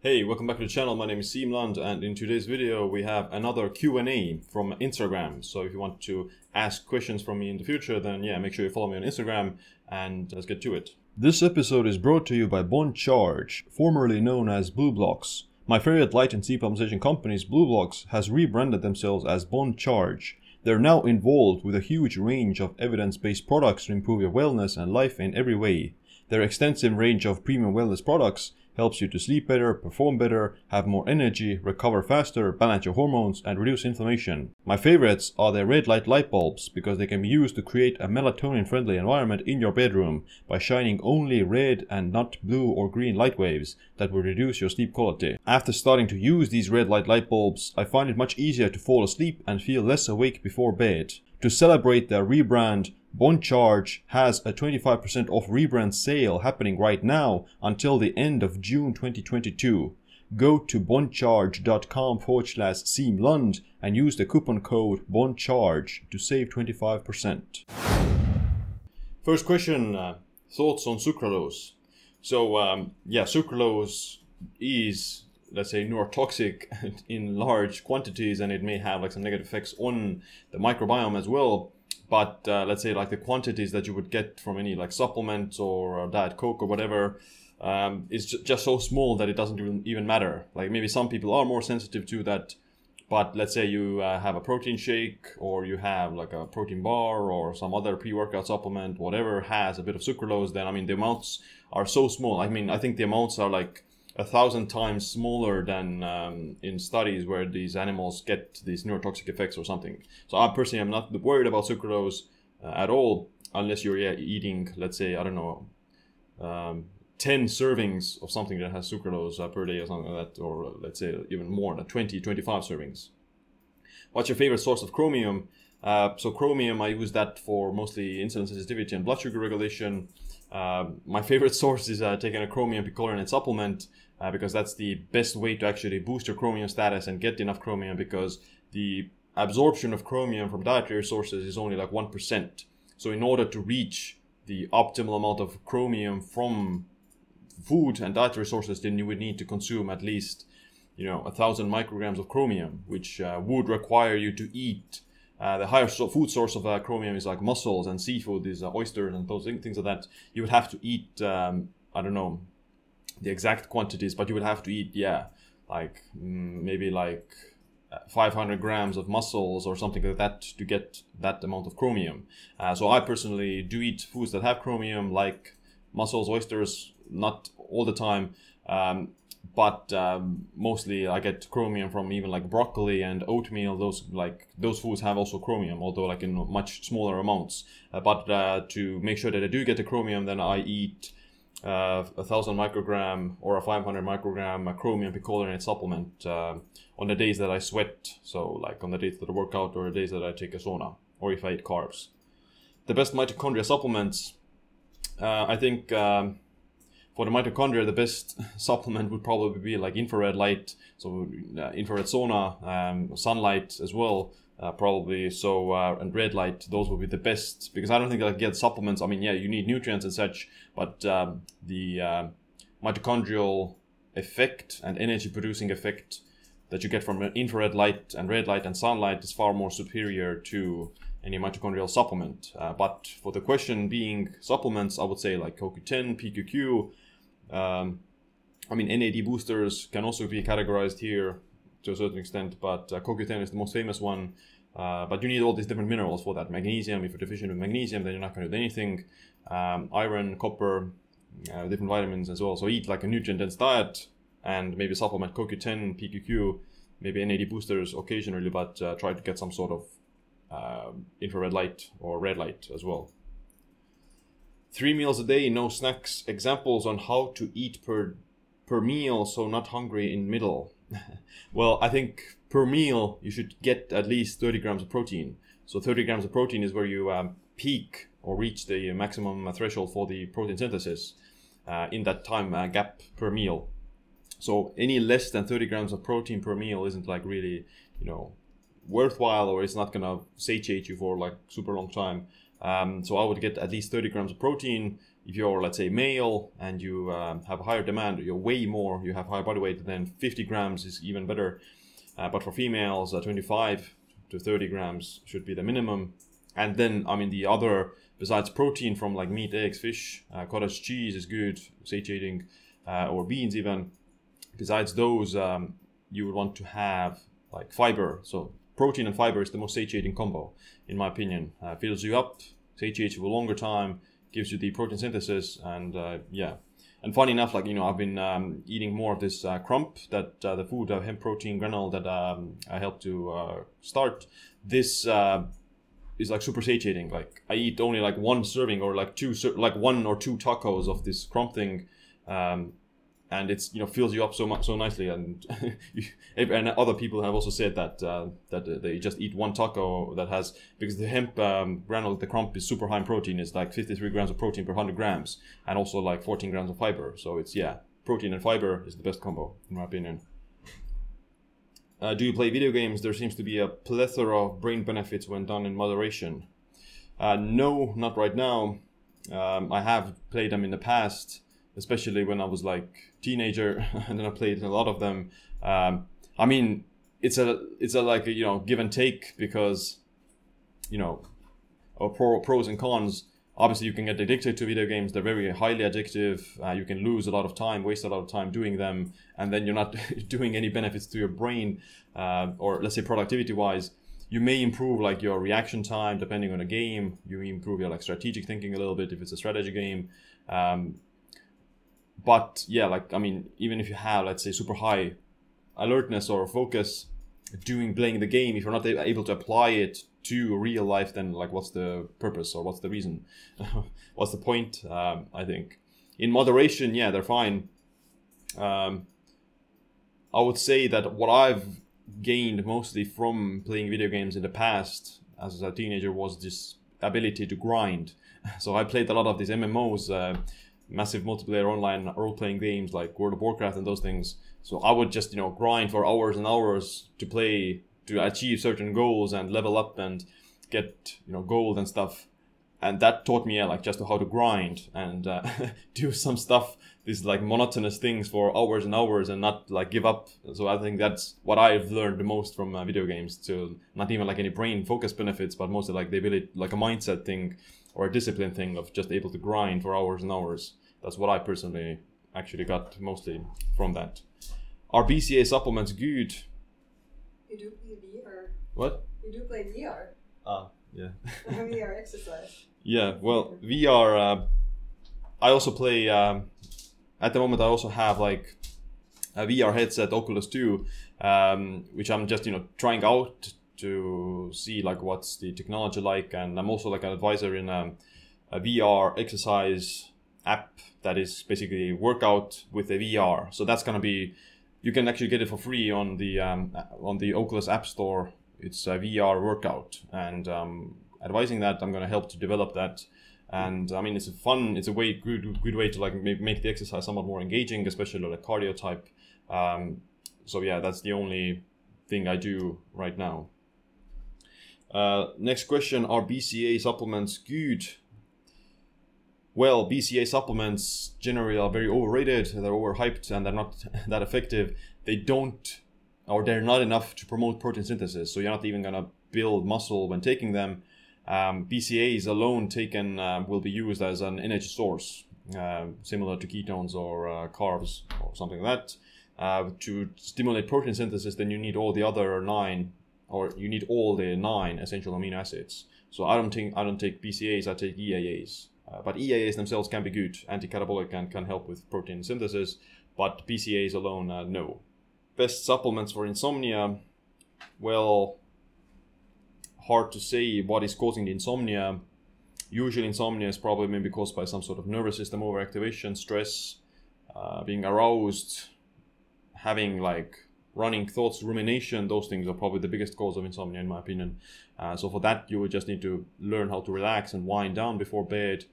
Hey, welcome back to the channel. My name is Siim and in today's video we have another Q&A from Instagram. So if you want to ask questions from me in the future, then yeah, make sure you follow me on Instagram and let's get to it. This episode is brought to you by BON CHARGE, formerly known as BlueBlox. My favorite light and seed optimization companies, BlueBlox, has rebranded themselves as BON CHARGE. They're now involved with a huge range of evidence-based products to improve your wellness and life in every way. Their extensive range of premium wellness products helps you to sleep better, perform better, have more energy, recover faster, balance your hormones, and reduce inflammation. My favorites are the red light light bulbs because they can be used to create a melatonin friendly environment in your bedroom by shining only red and not blue or green light waves that will reduce your sleep quality. After starting to use these red light light bulbs, I find it much easier to fall asleep and feel less awake before bed. To celebrate their rebrand, BON CHARGE has a 25% off rebrand sale happening right now until the end of June 2022. Go to boncharge.com forward slash siimland and use the coupon code BONDCHARGE to save 25%. First question uh, Thoughts on sucralose? So, um, yeah, sucralose is, let's say, neurotoxic in large quantities and it may have like some negative effects on the microbiome as well but uh, let's say like the quantities that you would get from any like supplement or diet coke or whatever um, is j- just so small that it doesn't even, even matter. Like maybe some people are more sensitive to that but let's say you uh, have a protein shake or you have like a protein bar or some other pre-workout supplement whatever has a bit of sucralose then i mean the amounts are so small. I mean i think the amounts are like a thousand times smaller than um, in studies where these animals get these neurotoxic effects or something. So I personally am not worried about sucralose uh, at all, unless you're yeah, eating, let's say, I don't know, um, 10 servings of something that has sucralose uh, per day or something like that, or uh, let's say even more, than 20, 25 servings. What's your favorite source of chromium? Uh, so chromium, I use that for mostly insulin sensitivity and blood sugar regulation. Uh, my favorite source is uh, taking a chromium picolinate supplement uh, because that's the best way to actually boost your chromium status and get enough chromium because the absorption of chromium from dietary sources is only like 1%. So in order to reach the optimal amount of chromium from food and dietary sources, then you would need to consume at least, you know, a thousand micrograms of chromium, which uh, would require you to eat. Uh, the higher so food source of uh, chromium is like mussels and seafood, these uh, oysters and those things like that. You would have to eat, um, I don't know, the exact quantities, but you would have to eat, yeah, like mm, maybe like uh, 500 grams of mussels or something like that to get that amount of chromium. Uh, so I personally do eat foods that have chromium, like mussels, oysters, not all the time, um, but um, mostly I get chromium from even like broccoli and oatmeal. Those like those foods have also chromium, although like in much smaller amounts. Uh, but uh, to make sure that I do get the chromium, then I eat uh, a thousand microgram or a 500 microgram chromium picolinate supplement uh, on the days that I sweat. So, like on the days that I work out or the days that I take a sauna, or if I eat carbs. The best mitochondria supplements, uh, I think um, for the mitochondria, the best supplement would probably be like infrared light, so uh, infrared sauna, um, sunlight as well uh, probably. So uh, and red light, those would be the best because I don't think I get supplements. I mean, yeah, you need nutrients and such, but um, the uh, mitochondrial effect and energy producing effect that you get from infrared light and red light and sunlight is far more superior to any mitochondrial supplement. Uh, but for the question being supplements, I would say like CoQ10, PQQ. Um, I mean, NAD boosters can also be categorized here to a certain extent, but uh, CoQ10 is the most famous one. Uh, but you need all these different minerals for that. Magnesium, if you're deficient in magnesium, then you're not going to do anything. Um, iron, copper, uh, different vitamins as well. So eat like a nutrient dense diet and maybe supplement CoQ10, PQQ, maybe NAD boosters occasionally, but uh, try to get some sort of uh, infrared light or red light as well. Three meals a day, no snacks. Examples on how to eat per per meal, so not hungry in middle. well, I think per meal you should get at least 30 grams of protein. So 30 grams of protein is where you um, peak or reach the maximum threshold for the protein synthesis uh, in that time uh, gap per meal. So any less than 30 grams of protein per meal isn't like really, you know, worthwhile or it's not gonna satiate you for like super long time. Um, so I would get at least 30 grams of protein if you're let's say male and you um, have a higher demand, you weigh more, you have higher body weight, then 50 grams is even better. Uh, but for females, uh, 25 to 30 grams should be the minimum. And then, I mean, the other besides protein from like meat, eggs, fish, uh, cottage cheese is good, satiating, uh, or beans even. Besides those, um, you would want to have like fiber. So protein and fiber is the most satiating combo, in my opinion. Uh, fills you up, satiates you for a longer time, gives you the protein synthesis, and uh, yeah. And funny enough, like you know, I've been um, eating more of this uh, crump that uh, the food uh, hemp protein granule that um, I helped to uh, start. This uh, is like super satiating. Like I eat only like one serving or like two, like one or two tacos of this crump thing, um, and it's you know fills you up so much so nicely. And and other people have also said that uh, that they just eat one taco that has because the hemp um, granule, the crump is super high in protein. It's like 53 grams of protein per 100 grams, and also like 14 grams of fiber. So it's yeah, protein and fiber is the best combo in my opinion. Uh, do you play video games? There seems to be a plethora of brain benefits when done in moderation. Uh, no, not right now. Um, I have played them in the past, especially when I was like teenager, and then I played a lot of them. Um, I mean, it's a it's a like a, you know give and take because you know, pro, pros and cons. Obviously you can get addicted to video games. They're very highly addictive. Uh, you can lose a lot of time waste a lot of time doing them and then you're not doing any benefits to your brain uh, or let's say productivity wise you may improve like your reaction time depending on a game. You improve your like strategic thinking a little bit if it's a strategy game. Um, but yeah like i mean even if you have let's say super high alertness or focus doing playing the game if you're not able to apply it to real life then like what's the purpose or what's the reason? What's the point um, i think? In moderation yeah they're fine. Um, i would say that what i've gained mostly from playing video games in the past as a teenager was this ability to grind. So i played a lot of these mmos uh, massive multiplayer online role-playing games like world of warcraft and those things. So i would just you know grind for hours and hours to play to achieve certain goals and level up and get you know gold and stuff. And that taught me like just how to grind and uh, do some stuff these like monotonous things for hours and hours and not like give up. So i think that's what i've learned the most from uh, video games to not even like any brain focus benefits but mostly like the ability like a mindset thing or a discipline thing of just able to grind for hours and hours that's what i personally actually got mostly from that are bca supplements good you do play VR. What? You do play VR. Ah, yeah. VR exercise. Yeah, well, VR. Uh, I also play. Um, at the moment, I also have like a VR headset, Oculus 2, um, which I'm just you know trying out to see like what's the technology like, and I'm also like an advisor in um, a VR exercise app that is basically workout with a VR. So that's gonna be you can actually get it for free on the um, on the Oculus App Store. It's a VR workout, and um, advising that I'm going to help to develop that. And I mean, it's a fun, it's a way good good way to like make the exercise somewhat more engaging, especially like cardio type. Um, so yeah, that's the only thing I do right now. Uh, next question: Are BCA supplements good? well, BCA supplements generally are very overrated, they're overhyped, and they're not that effective. They don't, or they're not enough to promote protein synthesis. So you're not even gonna build muscle when taking them. Um, BCAs alone taken uh, will be used as an energy source, uh, similar to ketones or uh, carbs or something like that. Uh, to stimulate protein synthesis, then you need all the other nine, or you need all the nine essential amino acids. So I don't think I don't take BCAs. I take EAAs. Uh, but EAAs themselves can be good, anti-catabolic, and can help with protein synthesis. But BCAAs alone, uh, no. Best supplements for insomnia? Well, hard to say what is causing the insomnia. Usually, insomnia is probably maybe caused by some sort of nervous system overactivation, stress, uh, being aroused, having like running thoughts, rumination, those things are probably the biggest cause of insomnia, in my opinion. Uh, so for that, you would just need to learn how to relax and wind down before bed.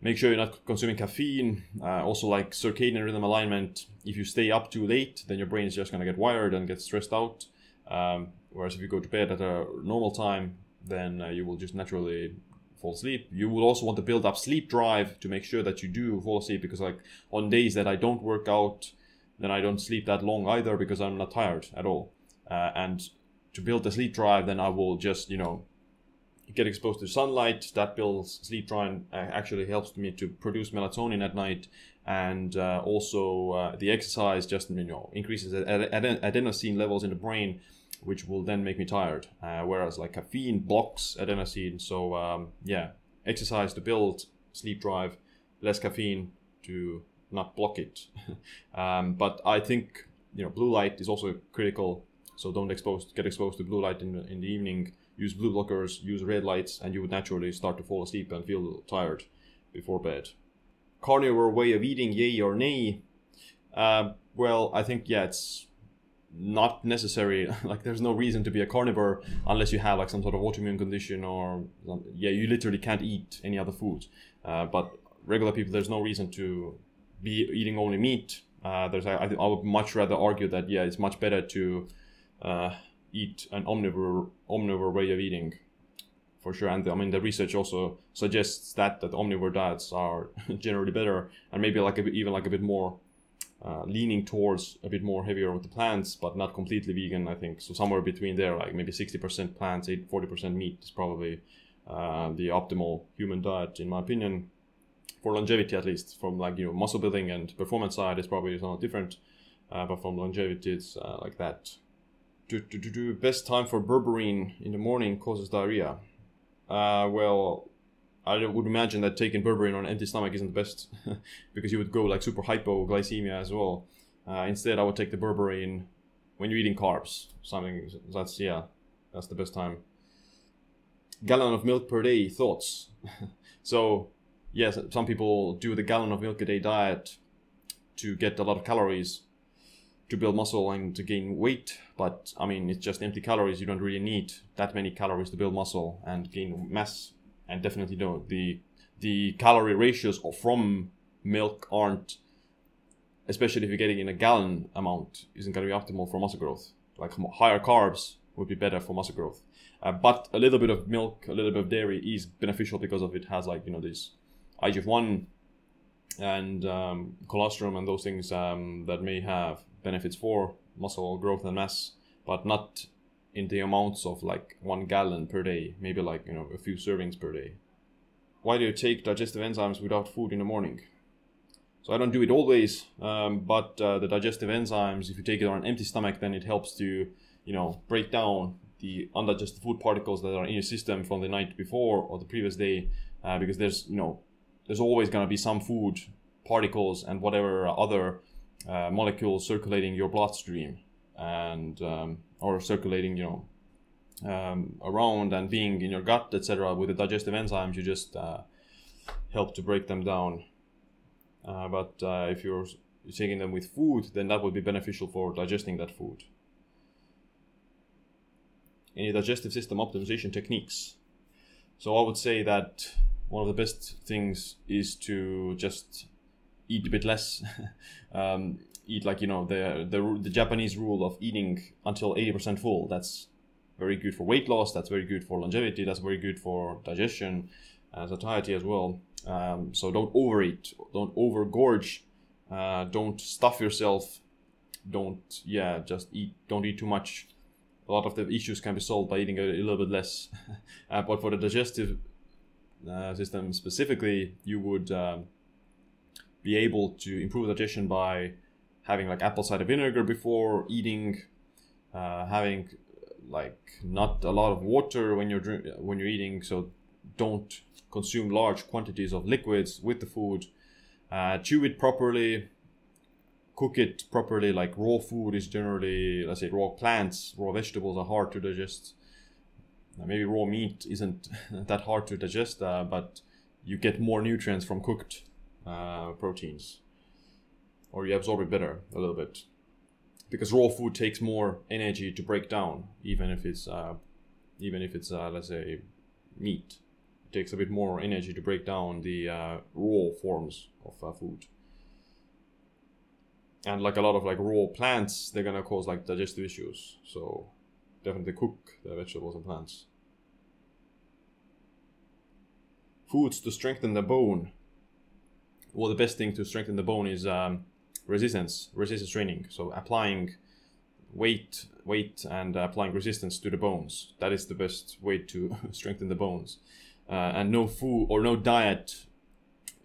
Make sure you're not consuming caffeine. Uh, also, like circadian rhythm alignment. If you stay up too late, then your brain is just gonna get wired and get stressed out. Um, whereas if you go to bed at a normal time, then uh, you will just naturally fall asleep. You will also want to build up sleep drive to make sure that you do fall asleep because like on days that I don't work out, then I don't sleep that long either because I'm not tired at all. Uh, and to build the sleep drive, then I will just you know get exposed to sunlight. That builds sleep drive. and actually helps me to produce melatonin at night, and uh, also uh, the exercise just you know increases adenosine levels in the brain which will then make me tired. Uh, whereas like caffeine blocks adenosine. So um, yeah, exercise to build sleep drive, less caffeine to not block it. um, but I think you know blue light is also critical. So don't expose get exposed to blue light in the, in the evening. Use blue blockers, use red lights, and you would naturally start to fall asleep and feel tired before bed. Carnivore way of eating, yay or nay? Uh, well, I think yeah, it's not necessary like there's no reason to be a carnivore unless you have like some sort of autoimmune condition or yeah you literally can't eat any other food uh, but regular people there's no reason to be eating only meat uh, there's I, I would much rather argue that yeah it's much better to uh, eat an omnivore omnivore way of eating for sure and I mean the research also suggests that that omnivore diets are generally better and maybe like a, even like a bit more uh, leaning towards a bit more heavier with the plants, but not completely vegan. I think so. Somewhere between there, like maybe sixty percent plants, 40 percent meat is probably uh, the optimal human diet, in my opinion, for longevity at least. From like you know muscle building and performance side is probably somewhat different, uh, but from longevity it's uh, like that. Do, do, do, do best time for berberine in the morning causes diarrhea. Uh, well, I would imagine that taking berberine on an empty stomach isn't the best because you would go like super hypoglycemia as well. Uh, instead, I would take the berberine when you're eating carbs. Something that's yeah, that's the best time. Gallon of milk per day. Thoughts? so yes, some people do the gallon of milk a day diet to get a lot of calories to build muscle and to gain weight. But I mean, it's just empty calories. You don't really need that many calories to build muscle and gain mass and definitely don't. The the calorie ratios from milk aren't, especially if you're getting in a gallon amount, isn't going to be optimal for muscle growth. Like higher carbs would be better for muscle growth. Uh, but a little bit of milk, a little bit of dairy is beneficial because of it has like you know this IGF-1 and um, colostrum and those things um, that may have benefits for muscle growth and mass, but not in the amounts of like one gallon per day, maybe like you know a few servings per day. Why do you take digestive enzymes without food in the morning? So I don't do it always, um, but uh, the digestive enzymes, if you take it on an empty stomach, then it helps to you know break down the undigested food particles that are in your system from the night before or the previous day, uh, because there's you know there's always going to be some food particles and whatever other uh, molecules circulating your bloodstream and um, or circulating, you know, um, around and being in your gut, etc. With the digestive enzymes, you just uh, help to break them down. Uh, but uh, if you're taking them with food, then that would be beneficial for digesting that food. Any digestive system optimization techniques? So I would say that one of the best things is to just eat a bit less. um, eat like you know the the the Japanese rule of eating until 80% full. That's very good for weight loss. That's very good for longevity. That's very good for digestion, and satiety as well. Um, so don't overeat. Don't overgorge. Uh, don't stuff yourself. Don't yeah just eat. Don't eat too much. A lot of the issues can be solved by eating a, a little bit less. uh, but for the digestive uh, system specifically, you would um, be able to improve digestion by having like apple cider vinegar before eating, uh, having like not a lot of water when you're drink- when you're eating. So don't consume large quantities of liquids with the food. Uh, chew it properly. Cook it properly. Like raw food is generally, let's say, raw plants, raw vegetables are hard to digest. Maybe raw meat isn't that hard to digest, uh, but you get more nutrients from cooked uh, proteins. Or you absorb it better a little bit. Because raw food takes more energy to break down even if it's uh, even if it's let's say meat. It takes a bit more energy to break down the raw forms of food. And like a lot of like raw plants they're gonna cause like digestive issues. So definitely cook the vegetables and plants foods to strengthen the bone. Well, the best thing to strengthen the bone is um, resistance, resistance training. So applying weight, weight, and applying resistance to the bones. That is the best way to strengthen the bones. Uh, and no food or no diet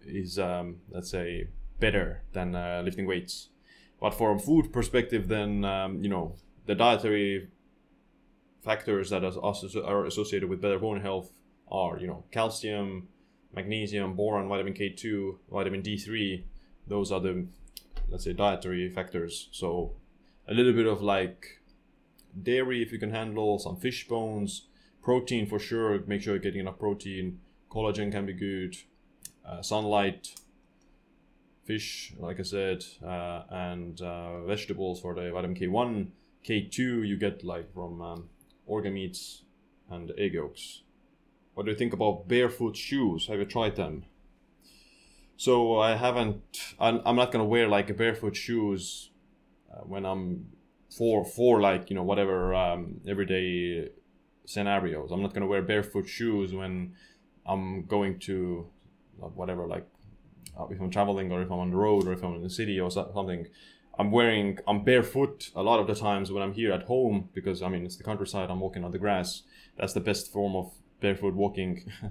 is, um, let's say, better than uh, lifting weights. But from food perspective, then um, you know the dietary factors that are associated with better bone health are you know calcium, magnesium, boron, vitamin K2, vitamin D3. Those are the let's say dietary factors. So a little bit of like dairy if you can handle, some fish bones, protein for sure. Make sure you're getting enough protein. Collagen can be good. Uh, sunlight, fish, like I said, uh, and uh, vegetables for the vitamin K1. K2 you get like from um, organ meats and egg yolks. What do you think about barefoot shoes? Have you tried them? So I haven't. I'm, I'm not gonna wear like barefoot shoes uh, when I'm for for like you know whatever um, everyday scenarios. I'm not gonna wear barefoot shoes when I'm going to whatever like uh, if I'm traveling or if I'm on the road or if I'm in the city or something. I'm wearing I'm barefoot a lot of the times when I'm here at home because I mean it's the countryside. I'm walking on the grass. That's the best form of barefoot walking, uh,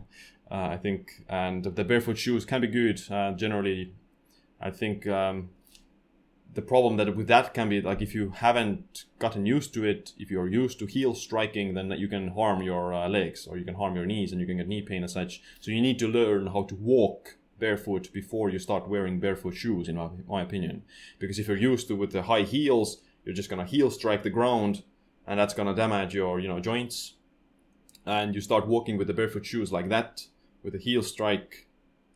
I think. And the barefoot shoes can be good. Uh, generally, I think um, the problem that with that can be like if you haven't gotten used to it, if you're used to heel striking, then you can harm your uh, legs or you can harm your knees and you can get knee pain and such. So you need to learn how to walk barefoot before you start wearing barefoot shoes, in my, my opinion. Because if you're used to with the high heels, you're just gonna heel strike the ground, and that's gonna damage your you know joints. And you start walking with the barefoot shoes like that, with a heel strike,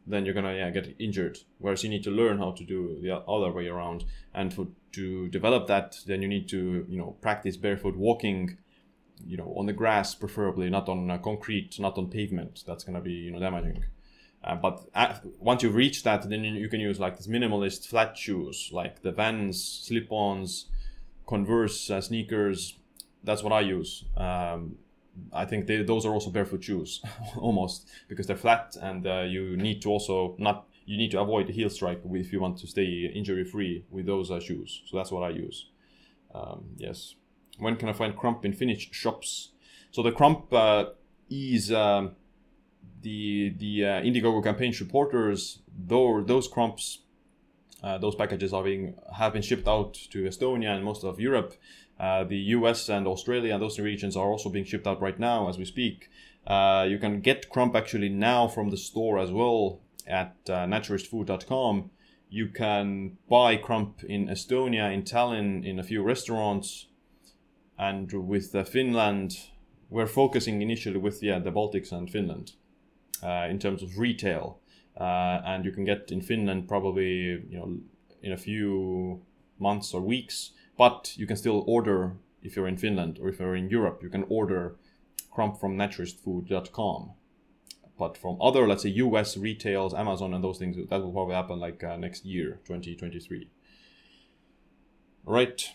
then you're gonna yeah get injured. Whereas you need to learn how to do the other way around, and for, to develop that, then you need to you know practice barefoot walking. You know, on the grass, preferably, not on uh, concrete, not on pavement. That's gonna be you know damaging. Uh, but at, once you reach that, then you, can use like these minimalist flat shoes, like the Vans slip-ons, Converse uh, sneakers. That's what I use. Um, I think they, those are also barefoot shoes, almost because they're flat, and uh, you need to also not you need to avoid heel strike if you want to stay injury free with those uh, shoes. So that's what I use. Um, yes. When can I find Crump in Finnish shops? So the Crump uh, is. Um, the the uh, Indiegogo campaign supporters, though those crumps, uh, those packages are being have been shipped out to Estonia and most of Europe. Uh, the US and Australia and those regions are also being shipped out right now as we speak. Uh, you can get crump actually now from the store as well at uh, naturistfood.com. You can buy crump in Estonia, in Tallinn, in a few restaurants, and with uh, Finland, we're focusing initially with yeah the Baltics and Finland uh, in terms of retail. Uh, and you can get in Finland probably you know in a few months or weeks. But you can still order if you're in Finland or if you're in Europe. You can order crump from naturistfood.com. But from other, let's say, U.S. retails, Amazon, and those things, that will probably happen like uh, next year, 2023. Right.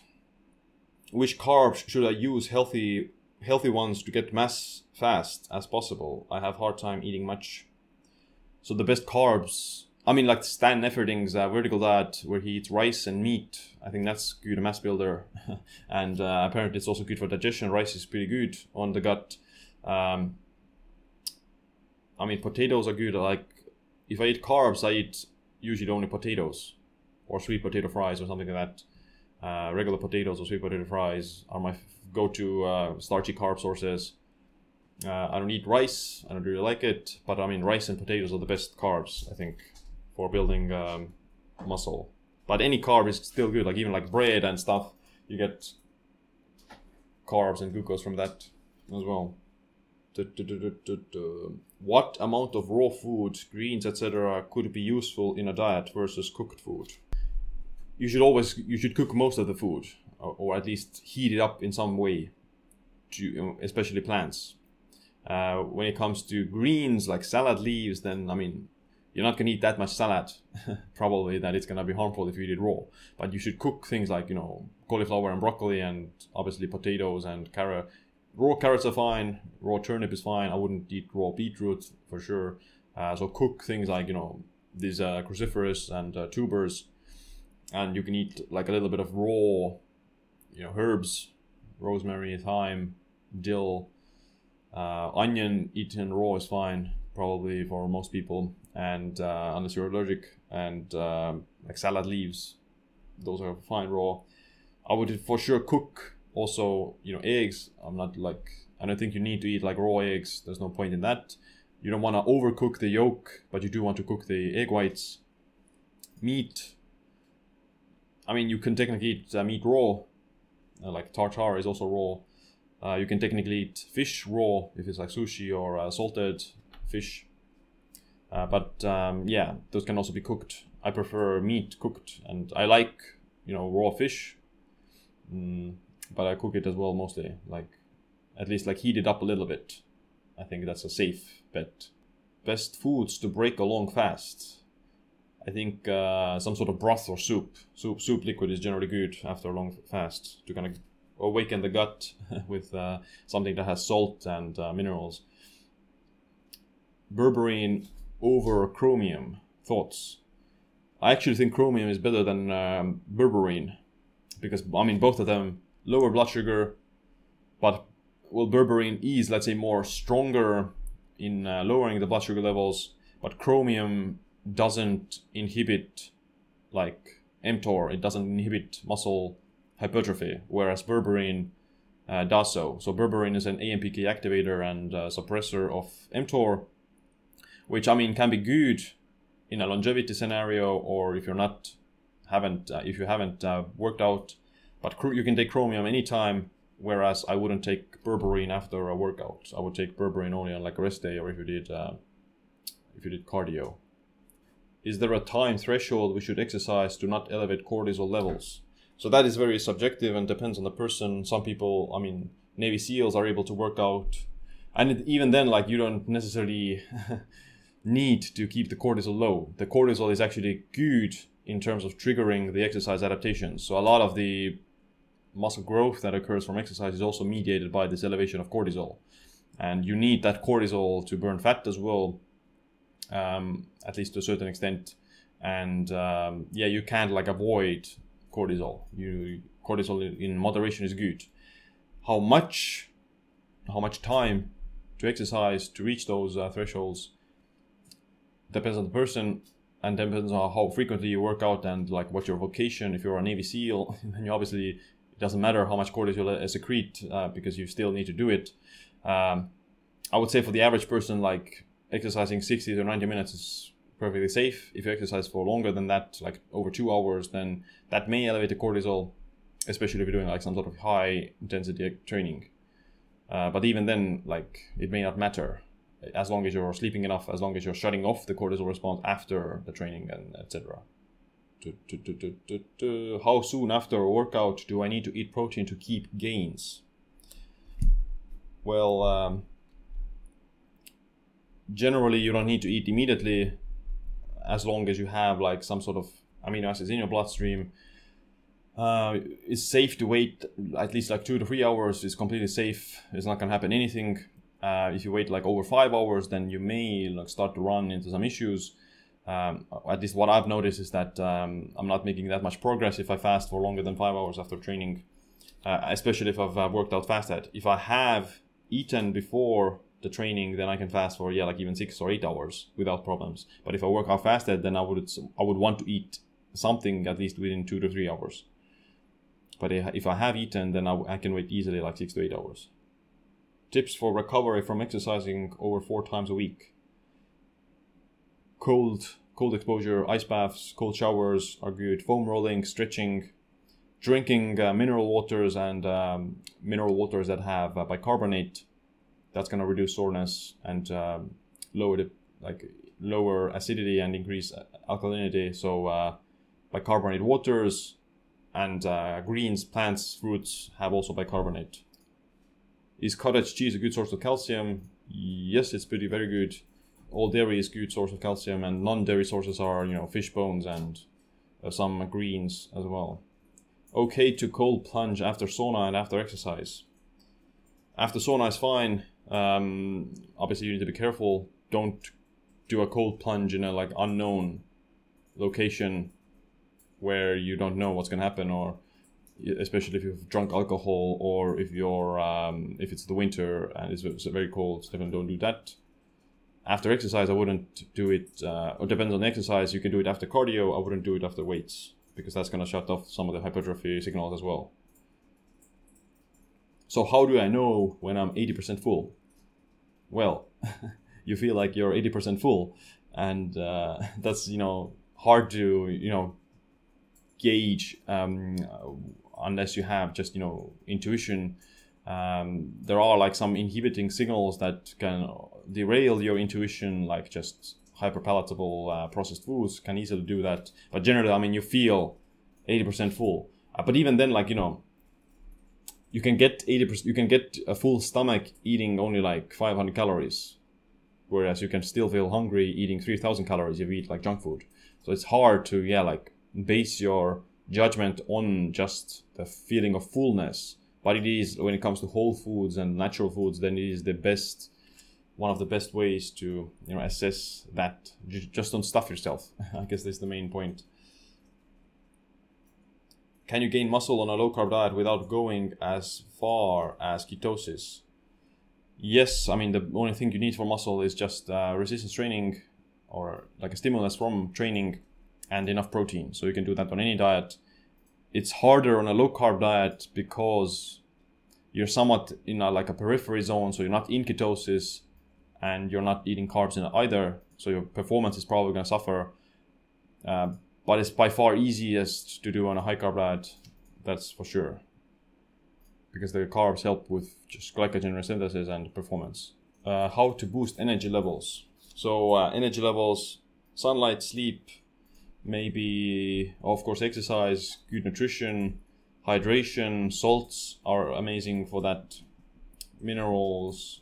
Which carbs should I use healthy healthy ones to get mass fast as possible. I have hard time eating much. So the best carbs, I mean, like Stan Efferding's uh, vertical diet where he eats rice and meat. I think that's good, a mass builder, and uh, apparently it's also good for digestion. Rice is pretty good on the gut. Um, I mean, potatoes are good. Like, if I eat carbs, I eat usually only potatoes or sweet potato fries or something like that. Uh, regular potatoes or sweet potato fries are my go to uh, starchy carb sources. Uh, I don't eat rice. I don't really like it, but I mean, rice and potatoes are the best carbs I think for building um, muscle. But any carb is still good. Like even like bread and stuff, you get carbs and glucose from that as well. What amount of raw food, greens, etc., could be useful in a diet versus cooked food? You should always you should cook most of the food or, or at least heat it up in some way, to especially plants. Uh, when it comes to greens like salad leaves, then I mean, you're not gonna eat that much salad. Probably that it's gonna be harmful if you eat it raw. But you should cook things like you know cauliflower and broccoli, and obviously potatoes and carrot. Raw carrots are fine. Raw turnip is fine. I wouldn't eat raw beetroot for sure. Uh, so cook things like you know these uh, cruciferous and uh, tubers, and you can eat like a little bit of raw, you know, herbs, rosemary, thyme, dill, uh, onion eaten raw is fine probably for most people, and uh, unless you're allergic, and um like salad leaves, those are fine raw. I would for sure cook also, you know, eggs. I'm not like I don't think you need to eat like raw eggs. There's no point in that. You don't want to overcook the yolk, but you do want to cook the egg whites. Meat. I mean, you can technically eat uh, meat raw, like tartar is also raw. Uh, you can technically eat fish raw if it's like sushi or uh, salted fish. Uh, but um, yeah, those can also be cooked. I prefer meat cooked, and I like you know raw fish. Mm, but I cook it as well mostly, like at least like heat it up a little bit. I think that's a safe bet. Best foods to break a long fast. I think uh, some sort of broth or soup. Soup soup liquid is generally good after a long fast to kind of awaken the gut with uh, something that has salt and uh, minerals. Berberine over chromium. Thoughts? I actually think chromium is better than um, berberine because I mean both of them lower blood sugar, but well berberine is let's say more stronger in uh, lowering the blood sugar levels, but chromium doesn't inhibit like mTOR. It doesn't inhibit muscle hypertrophy, whereas berberine uh, does so. So berberine is an AMPK activator and uh, suppressor of mTOR, which I mean can be good in a longevity scenario, or if you're not haven't uh, if you haven't uh, worked out, but you can take chromium anytime. Whereas I wouldn't take berberine after a workout. I would take berberine only on like rest day or if you did uh, if you did cardio. Is there a time threshold we should exercise to not elevate cortisol levels? So that is very subjective and depends on the person. Some people, I mean, Navy SEALs are able to work out, and it, even then, like you don't necessarily need to keep the cortisol low. The cortisol is actually good in terms of triggering the exercise adaptations. So a lot of the muscle growth that occurs from exercise is also mediated by this elevation of cortisol, and you need that cortisol to burn fat as well, um, at least to a certain extent. And um, yeah, you can't like avoid cortisol. You cortisol in moderation is good. How much, how much time to exercise to reach those uh, thresholds depends on the person and depends on how frequently you work out and like what your vocation. If you're a Navy SEAL, then you obviously it doesn't matter how much cortisol secrete uh, because you still need to do it. Um, I would say for the average person, like exercising 60 to 90 minutes is perfectly safe. If you exercise for longer than that, like over two hours, then that may elevate the cortisol, especially if you're doing like some sort of high intensity training. Uh, but even then, like it may not matter as long as you're sleeping enough, as long as you're shutting off the cortisol response after the training and etc. How soon after a workout do I need to eat protein to keep gains? Well, um, generally you don't need to eat immediately as long as you have like some sort of amino acids in your bloodstream. Uh, it's safe to wait at least like two to three hours. It's completely safe. It's not gonna happen anything. Uh, if you wait like over five hours, then you may like start to run into some issues. Um, at least what I've noticed is that um, I'm not making that much progress if I fast for longer than five hours after training, uh, especially if I've uh, worked out fasted. If I have eaten before the training, then I can fast for yeah, like even six or eight hours without problems. But if I work out fasted, then I would I would want to eat something at least within two to three hours. But if I have eaten, then I, I can wait easily like six to eight hours. Tips for recovery from exercising over four times a week. Cold cold exposure, ice baths, cold showers are good. Foam rolling, stretching, drinking uh, mineral waters and um, mineral waters that have uh, bicarbonate that's going to reduce soreness and um, lower the like lower acidity and increase alkalinity. So uh, bicarbonate waters and uh, greens, plants, fruits have also bicarbonate. Is cottage cheese a good source of calcium? Yes, it's pretty very good. All dairy is good source of calcium, and non-dairy sources are you know fish bones and uh, some greens as well. Okay to cold plunge after sauna and after exercise. After sauna is fine um, obviously, you need to be careful. Don't do a cold plunge in a like unknown location where you don't know what's going to happen or especially if you've drunk alcohol or if you're um, if it's the winter and it's, it's very cold. Definitely don't do that. After exercise i wouldn't do it uh, or depends on the exercise. You can do it after cardio. I wouldn't do it after weights because that's going to shut off some of the hypertrophy signals as well so how do i know when i'm 80% full? Well you feel like you're 80% full and uh, that's you know hard to you know gauge um, unless you have just you know intuition. Um, there are like some inhibiting signals that can derail your intuition like just hyperpalatable uh, processed foods can easily do that. But generally i mean you feel 80% full. Uh, but even then like you know you can get 80% you can get a full stomach eating only like 500 calories whereas you can still feel hungry eating 3000 calories if you eat like junk food. So it's hard to yeah like base your judgment on just the feeling of fullness. But it is when it comes to whole foods and natural foods then it is the best one of the best ways to you know assess that. Just don't stuff yourself. I guess that's the main point can you gain muscle on a low carb diet without going as far as ketosis yes i mean the only thing you need for muscle is just uh, resistance training or like a stimulus from training and enough protein. So you can do that on any diet. It's harder on a low carb diet because you're somewhat in a, like a periphery zone, so you're not in ketosis and you're not eating carbs in either. So your performance is probably going to suffer. Uh, but it's by far easiest to do on a high carb diet. That's for sure. Because the carbs help with just glycogen resynthesis and performance. Uh, how to boost energy levels. So uh, energy levels, sunlight, sleep, maybe of course exercise good nutrition hydration salts are amazing for that minerals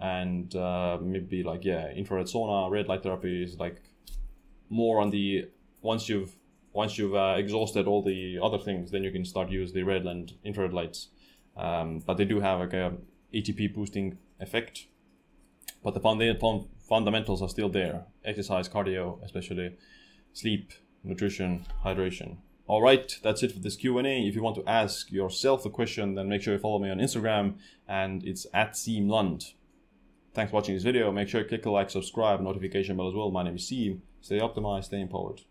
and uh, maybe like yeah infrared sauna red light therapy is like more on the once you've once you've uh, exhausted all the other things then you can start use the red and infrared lights um, but they do have like a atp boosting effect but the fund- fundamentals are still there exercise cardio especially sleep, nutrition, hydration. All right, that's it for this Q&A. If you want to ask yourself a question, then make sure you follow me on Instagram and it's at Siim Thanks for watching this video. Make sure you click the like, subscribe, notification bell as well. My name is Siim. Stay optimized, stay empowered.